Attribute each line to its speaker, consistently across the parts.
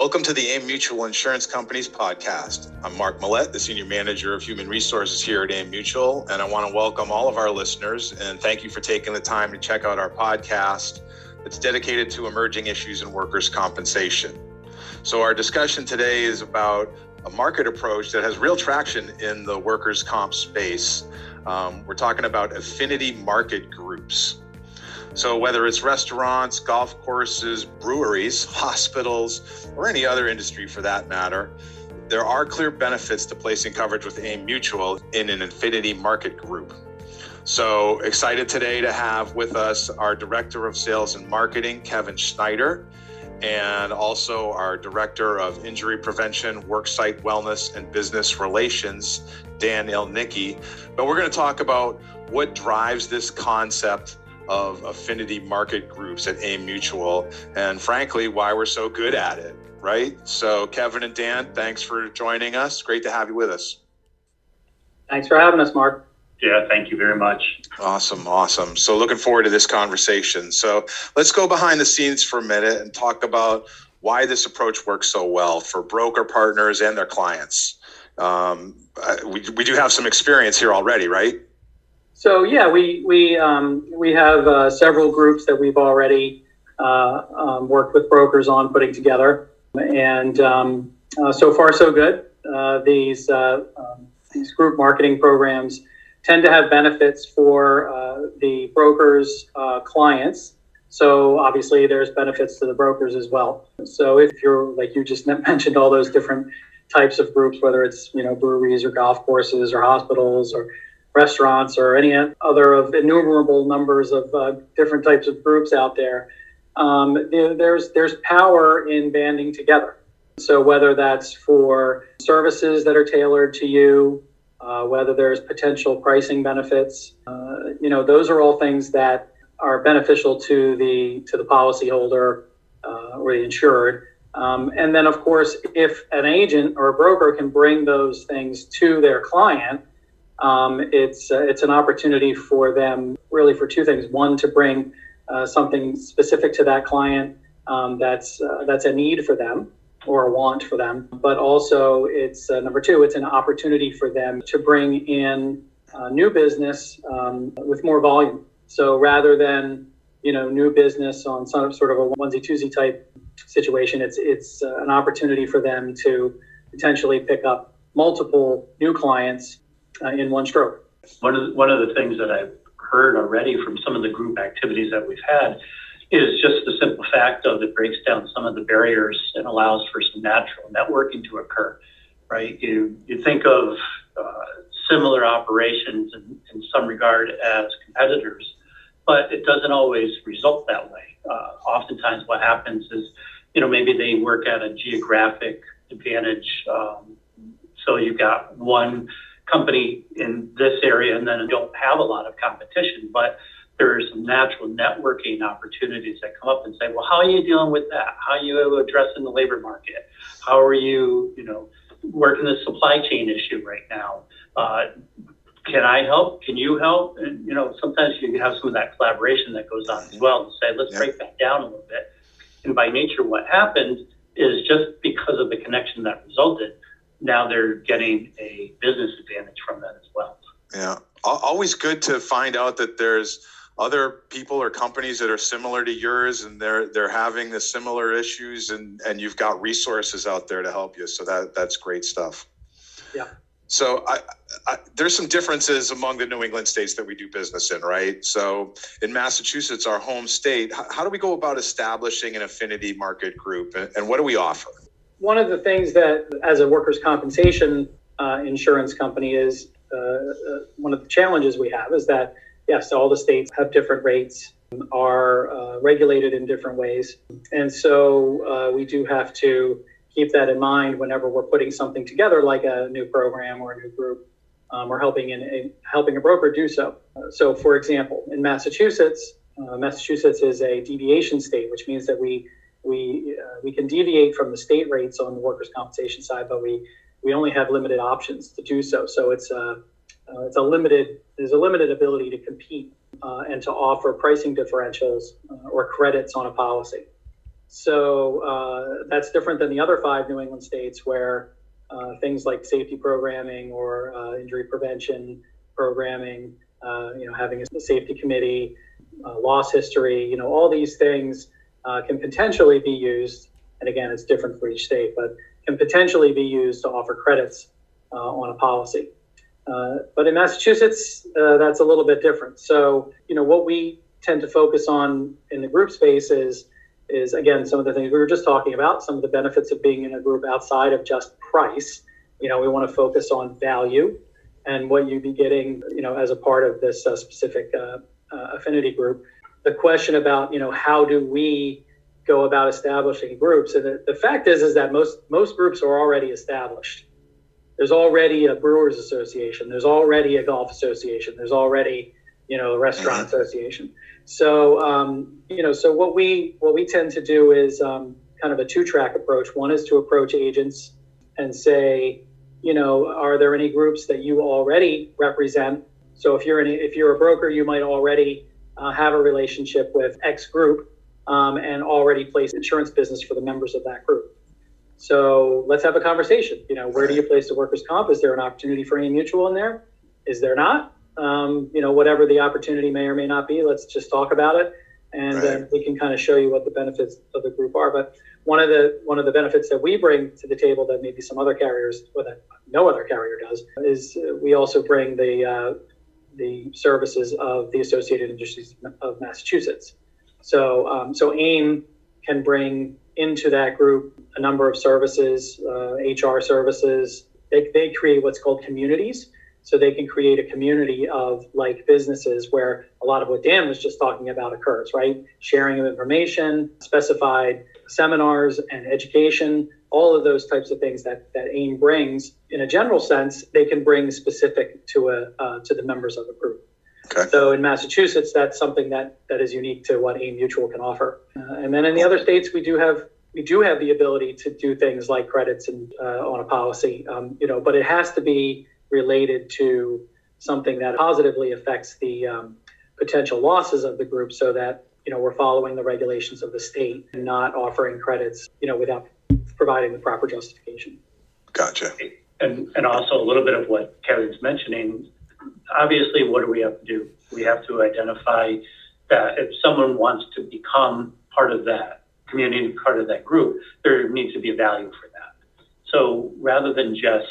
Speaker 1: Welcome to the AIM Mutual Insurance Company's podcast. I'm Mark Millett, the Senior Manager of Human Resources here at AIM Mutual, and I want to welcome all of our listeners and thank you for taking the time to check out our podcast that's dedicated to emerging issues in workers' compensation. So, our discussion today is about a market approach that has real traction in the workers' comp space. Um, we're talking about affinity market groups. So, whether it's restaurants, golf courses, breweries, hospitals, or any other industry for that matter, there are clear benefits to placing coverage with AIM Mutual in an affinity market group. So, excited today to have with us our Director of Sales and Marketing, Kevin Schneider, and also our Director of Injury Prevention, Worksite Wellness, and Business Relations, Dan Ilnicki. But we're going to talk about what drives this concept of affinity market groups at AIM Mutual, and frankly, why we're so good at it, right? So, Kevin and Dan, thanks for joining us. Great to have you with us.
Speaker 2: Thanks for having us, Mark.
Speaker 3: Yeah, thank you very much.
Speaker 1: Awesome, awesome. So, looking forward to this conversation. So, let's go behind the scenes for a minute and talk about why this approach works so well for broker partners and their clients. Um, we, we do have some experience here already, right?
Speaker 2: So yeah, we we um, we have uh, several groups that we've already uh, um, worked with brokers on putting together, and um, uh, so far so good. Uh, these uh, um, these group marketing programs tend to have benefits for uh, the brokers' clients. So obviously, there's benefits to the brokers as well. So if you're like you just mentioned, all those different types of groups, whether it's you know breweries or golf courses or hospitals or restaurants or any other of innumerable numbers of uh, different types of groups out there. Um, there's there's power in banding together. So whether that's for services that are tailored to you, uh, whether there's potential pricing benefits, uh, you know, those are all things that are beneficial to the to the policyholder uh, or the insured. Um, and then, of course, if an agent or a broker can bring those things to their client, um, it's uh, it's an opportunity for them really for two things. One, to bring uh, something specific to that client um, that's uh, that's a need for them or a want for them, but also it's uh, number two, it's an opportunity for them to bring in uh, new business um, with more volume. So rather than you know new business on some sort of a onesie twosie type situation, it's it's uh, an opportunity for them to potentially pick up multiple new clients uh, in one stroke.
Speaker 3: One of the, one of the things that I've heard already from some of the group activities that we've had is just the simple fact of it breaks down some of the barriers and allows for some natural networking to occur. Right? You you think of uh, similar operations in, in some regard as competitors, but it doesn't always result that way. Uh, oftentimes, what happens is, you know, maybe they work at a geographic advantage. Um, so you've got one company in this area and then don't have a lot of competition. But there are some natural networking opportunities that come up and say, well, how are you dealing with that? How are you addressing the labor market? How are you, you know, working the supply chain issue right now? Uh, can I help? Can you help? And you know, sometimes you have some of that collaboration that goes on as well to say, let's yeah. break that down a little bit. And by nature, what happens is just because of the connection that resulted, now they're getting a business advantage from that as well.
Speaker 1: Yeah, always good to find out that there's other people or companies that are similar to yours and they're they're having the similar issues and and you've got resources out there to help you. So that that's great stuff.
Speaker 2: Yeah.
Speaker 1: So I, I, there's some differences among the new england states that we do business in right? So in massachusetts our home state how, how do we go about establishing an affinity market group and, and what do we offer
Speaker 2: one of the things that, as a workers' compensation uh, insurance company, is uh, uh, one of the challenges we have is that yes, all the states have different rates, are uh, regulated in different ways, and so uh, we do have to keep that in mind whenever we're putting something together, like a new program or a new group, um, or helping in, in, helping a broker do so. Uh, so, for example, in Massachusetts, Massachusetts is a deviation state, which means that we we uh, we can deviate from the state rates on the workers' compensation side, but we we only have limited options to do so. So it's a uh, uh, it's a limited there's a limited ability to compete uh, and to offer pricing differentials uh, or credits on a policy. So uh, that's different than the other five New England states where things like safety programming or injury prevention programming, you know, having a safety committee, loss history, you know, all these things uh, can potentially be used. And again, it's different for each state, but can potentially be used to offer credits on a policy. but in Massachusetts, that's a little bit different. So, you know, what we tend to focus on in the group space is is again some of the things we were just talking about, some of the benefits of being in a group outside of just price. You know, we want to focus on value and what you'd be getting, you know, as a part of this uh, specific uh, uh, affinity group. The question about, you know, how do we go about establishing groups? And the, the fact is, is that most most groups are already established. There's already a brewers association. There's already a golf association. There's already, you know, a restaurant mm-hmm. association. So um, you know, so what we what we tend to do is um, kind of a two track approach. One is to approach agents and say, you know, are there any groups that you already represent? So if you're an, if you're a broker, you might already uh, have a relationship with X group um, and already place insurance business for the members of that group. So let's have a conversation. You know, where do you place the workers' comp? Is there an opportunity for AIM Mutual in there? Is there not? um, you know, whatever the opportunity may or may not be, let's just talk about it, and right. then we can kind of show you what the benefits of the group are. But one of the one of the benefits that we bring to the table that maybe some other carriers, or that no other carrier does, is we also bring the uh, the services of the Associated Industries of Massachusetts. So um, so AIM can bring into that group a number of services, uh, HR services. They, they create what's called communities so they can create a community of like businesses where a lot of what Dan was just talking about occurs, right? Sharing of information, specified seminars and education, all of those types of things that, that AIM brings in a general sense, they can bring specific to a uh, to the members of a group. Okay. So in Massachusetts, that's something that that is unique to what AIM Mutual can offer. Uh, and then in the other states, we do have we do have the ability to do things like credits and uh, on a policy, um, you know, but it has to be related to something that positively affects the um, potential losses of the group so that you know we're following the regulations of the state and not offering credits you know without providing the proper justification.
Speaker 1: Gotcha.
Speaker 3: And and also a little bit of what kevin's mentioning. Obviously what do we have to do? We have to identify that if someone wants to become part of that community part of that group there needs to be a value for that. So rather than just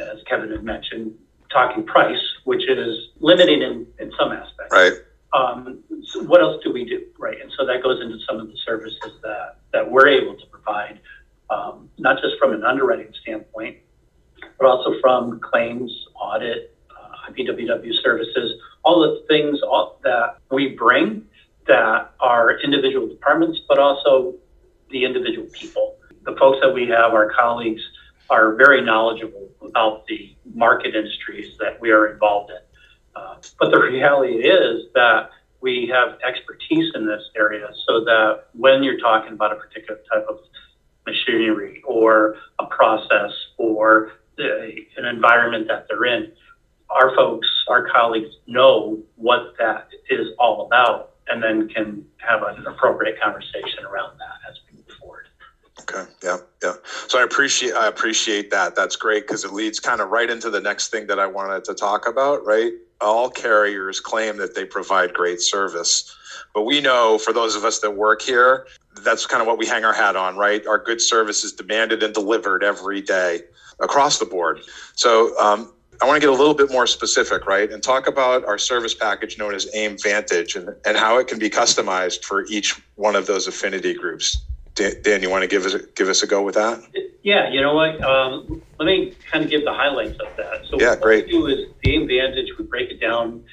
Speaker 3: as Kevin had mentioned, talking price, which is limiting in, in some aspects.
Speaker 1: Right.
Speaker 3: Um, so what else do we do? Right. And so that goes into some of the services that, that we're able to provide, um, not just from an underwriting standpoint, but also from claims, audit, uh, IPWW services, all the things that we bring that are individual departments, but also the individual people. The folks that we have, our colleagues, are very knowledgeable about the market industries that we are involved in. Uh, but the reality is that we have expertise in this area so that when you're talking about a particular type of machinery or a process or the, an environment that they're in, our folks, our colleagues know what that is all about and then can have an appropriate conversation around that as
Speaker 1: Okay. Yeah. Yeah. So I appreciate I appreciate that. That's great because it leads kind of right into the next thing that I wanted to talk about. Right. All carriers claim that they provide great service, but we know for those of us that work here, that's kind of what we hang our hat on. Right. Our good service is demanded and delivered every day across the board. So um, I want to get a little bit more specific, right, and talk about our service package known as AIM Vantage and, and how it can be customized for each one of those affinity groups. Dan, you want to give us a, give us a go with that?
Speaker 3: Yeah, you know what? Um, let me kind of give the highlights of that.
Speaker 1: So yeah, great.
Speaker 3: What we do is the AIM Vantage. We break it down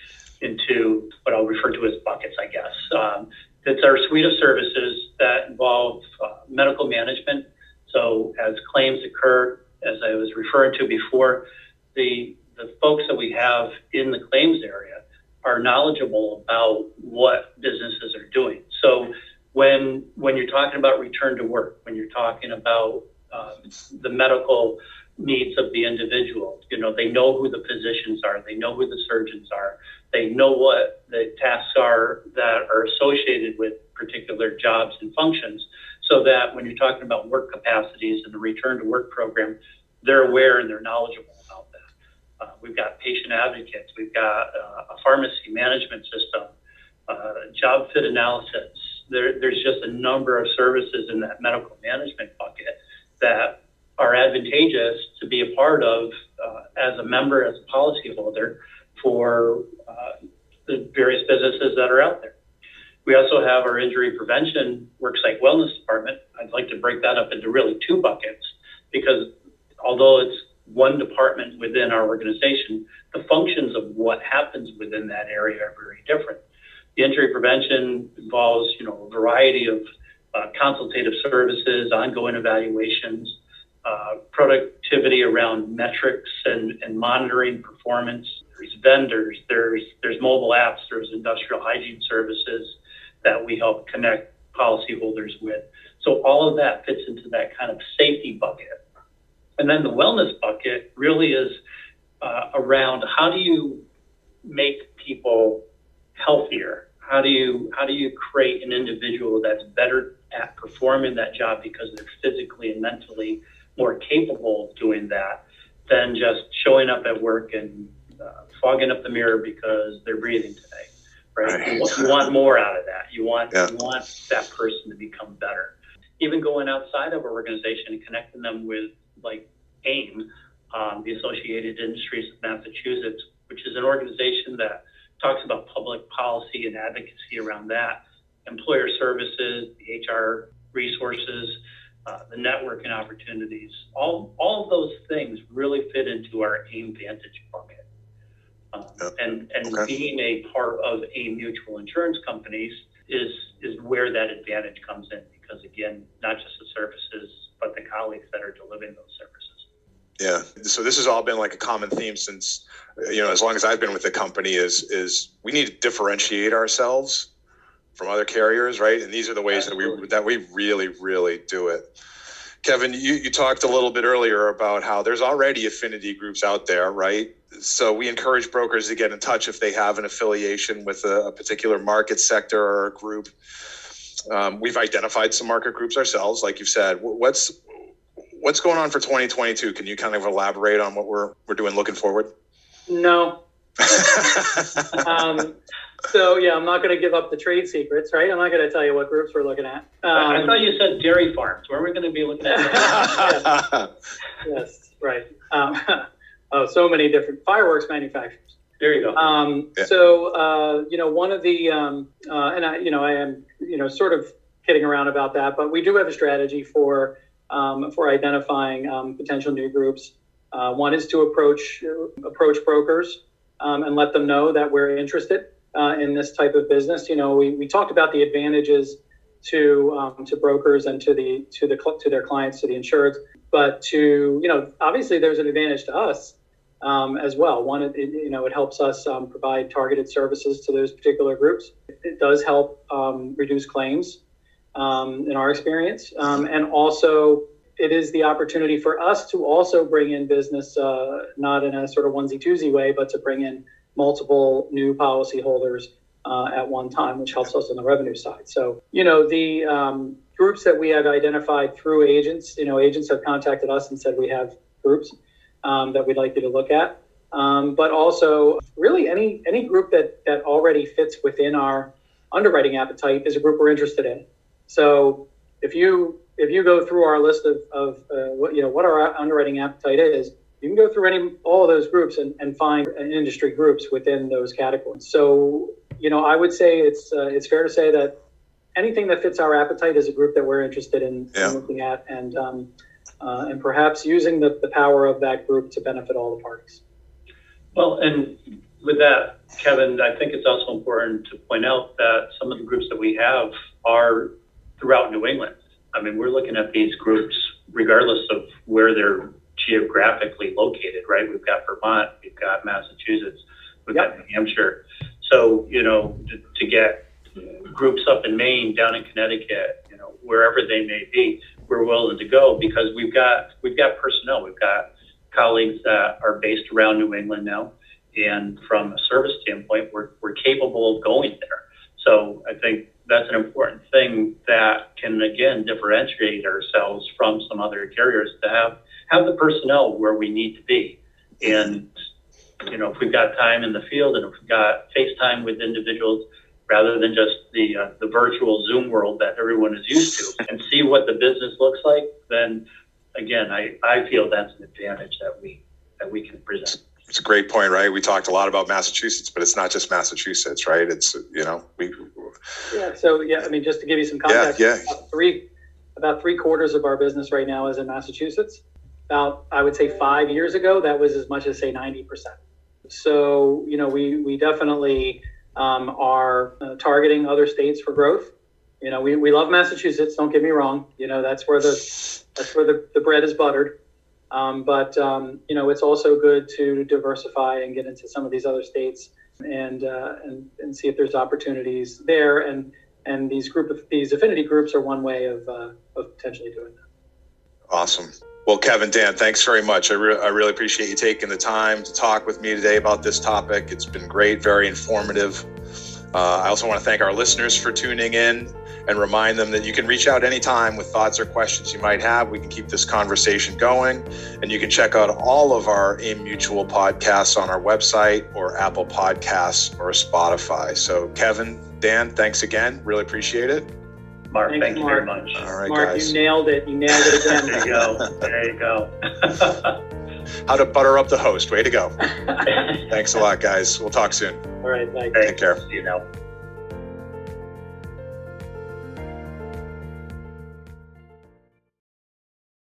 Speaker 3: into what I'll refer to as buckets, I guess. Um, it's our suite of services that involve uh, medical management. So as claims occur, as I was referring to before, the the folks that we have in the claims area are knowledgeable about what businesses are doing. So when when you're talking about return to work, when you're talking about uh, the medical needs of the individual, you know, they know who the physicians are, they know who the surgeons are, they know what the tasks are that are associated with particular jobs and functions. so that when you're talking about work capacities and the return to work program, they're aware and they're knowledgeable about that. Uh, we've got patient advocates, we've got uh, a pharmacy management system, uh, job fit analysis. There, there's just a number of services in that medical management bucket that are advantageous to be a part of uh, as a member, as a policyholder for uh, the various businesses that are out there. We also have our injury prevention worksite wellness department. I'd like to break that up into really two buckets because although it's one department within our organization, the functions of what happens within that area are very different. The injury prevention involves, you know, a variety of uh, consultative services, ongoing evaluations, uh, productivity around metrics and, and monitoring performance. There's vendors, there's there's mobile apps, there's industrial hygiene services that we help connect policyholders with. So all of that fits into that kind of safety bucket. And then the wellness bucket really is uh, around how do you make people healthier? How do you how do you create an individual that's better at performing that job because they're physically and mentally more capable of doing that than just showing up at work and uh, fogging up the mirror because they're breathing today, right? right. You, want, you, want, more out of that. You want yeah. you want that person to become better. Even going outside of our organization and connecting them with like AIM, um, the Associated Industries of Massachusetts, which is an organization that talks about public policy and advocacy around that, employer services, the HR resources, uh, the networking opportunities, all, all of those things really fit into our AIM Vantage bucket. Um, yep. And, and okay. being a part of AIM mutual insurance companies is, is where that advantage comes in because, again, not just the services, but the colleagues that are delivering those services.
Speaker 1: Yeah. So this has all been like a common theme since, you know, as long as I've been with the company is, is we need to differentiate ourselves from other carriers, right? And these are the ways Absolutely. that we that we really, really do it. Kevin, you, you talked a little bit earlier about how there's already affinity groups out there, right? So we encourage brokers to get in touch if they have an affiliation with a, a particular market sector or a group. Um, we've identified some market groups ourselves, like you've said. What's what's going on for 2022? Can you kind of elaborate on what we're we're doing looking forward?
Speaker 2: No. um, so yeah, I'm not going to give up the trade secrets, right? I'm not going to tell you what groups we're looking at.
Speaker 3: Um, I thought you said dairy farms. Where are we going to be looking at?
Speaker 2: yes. yes, right. Um, oh, so many different fireworks manufacturers.
Speaker 3: There you go.
Speaker 2: Um, yeah. So uh, you know, one of the um, uh, and I, you know, I am you know sort of kidding around about that, but we do have a strategy for um, for identifying um, potential new groups. Uh, one is to approach approach brokers um, and let them know that we're interested uh, in this type of business. You know, we, we talked about the advantages to um, to brokers and to the to the to their clients to the insureds, but to you know obviously there's an advantage to us um, as well. One, it, you know, it helps us um, provide targeted services to those particular groups. It does help um, reduce claims um, in our experience, um, and also it is the opportunity for us to also bring in business, uh, not in a sort of onesie twosie way, but to bring in multiple new policyholders uh, at one time, which helps us on the revenue side. So, you know, the um, groups that we have identified through agents, you know, agents have contacted us and said we have groups um, that we'd like you to look at. Um, but also, really, any any group that that already fits within our underwriting appetite is a group we're interested in. So, if you if you go through our list of, of uh, what you know what our underwriting appetite is, you can go through any all of those groups and, and find industry groups within those categories. So, you know, I would say it's uh, it's fair to say that anything that fits our appetite is a group that we're interested in, yeah. in looking at, and um, uh, and perhaps using the, the power of that group to benefit all the parties.
Speaker 3: Well, and with that, Kevin, I think it's also important to point out that some of the groups that we have are throughout New England. I mean, we're looking at these groups regardless of where they're geographically located, right? We've got Vermont, we've got Massachusetts, we've yep. got New Hampshire. So, you know, to, to get groups up in Maine, down in Connecticut, you know, wherever they may be, we're willing to go because we've got we've got personnel, we've got colleagues that are based around New England now, and from a service standpoint, we're we're capable of going there. So I think that's an important thing that can again differentiate ourselves from some other carriers to have have the personnel where we need to be. And you know, if we've got time in the field and if we've got FaceTime with individuals rather than just the uh, the virtual Zoom world that everyone is used to, and see what the business looks like, then again, I, I feel that's an advantage that we that we can present.
Speaker 1: It's a great point, right? We talked a lot about Massachusetts, but it's not just Massachusetts, right? It's you know we.
Speaker 2: Yeah. So yeah, I mean, just to give you some context,
Speaker 1: yeah, yeah.
Speaker 2: About three about three quarters of our business right now is in Massachusetts. About I would say five years ago, that was as much as say ninety percent. So you know, we we definitely um, are uh, targeting other states for growth. You know, we, we love Massachusetts. Don't get me wrong. You know, that's where the that's where the, the bread is buttered. Um, but um, you know, it's also good to diversify and get into some of these other states and uh, and and see if there's opportunities there. And and these group of these affinity groups are one way of uh, of potentially doing that.
Speaker 1: Awesome. Well, Kevin, Dan, thanks very much. I, re- I really appreciate you taking the time to talk with me today about this topic. It's been great, very informative. Uh, I also want to thank our listeners for tuning in and remind them that you can reach out anytime with thoughts or questions you might have. We can keep this conversation going. And you can check out all of our AIM Mutual podcasts on our website or Apple Podcasts or Spotify. So, Kevin, Dan, thanks again. Really appreciate it.
Speaker 3: Mark, Thanks, thank you
Speaker 2: Mark.
Speaker 3: very much.
Speaker 1: All right,
Speaker 2: Mark,
Speaker 1: guys.
Speaker 2: you nailed it. You nailed it again.
Speaker 3: there you go. There you go.
Speaker 1: How to butter up the host. Way to go. Thanks a lot, guys. We'll talk soon.
Speaker 2: All right, thanks.
Speaker 1: Take care.
Speaker 3: See you now.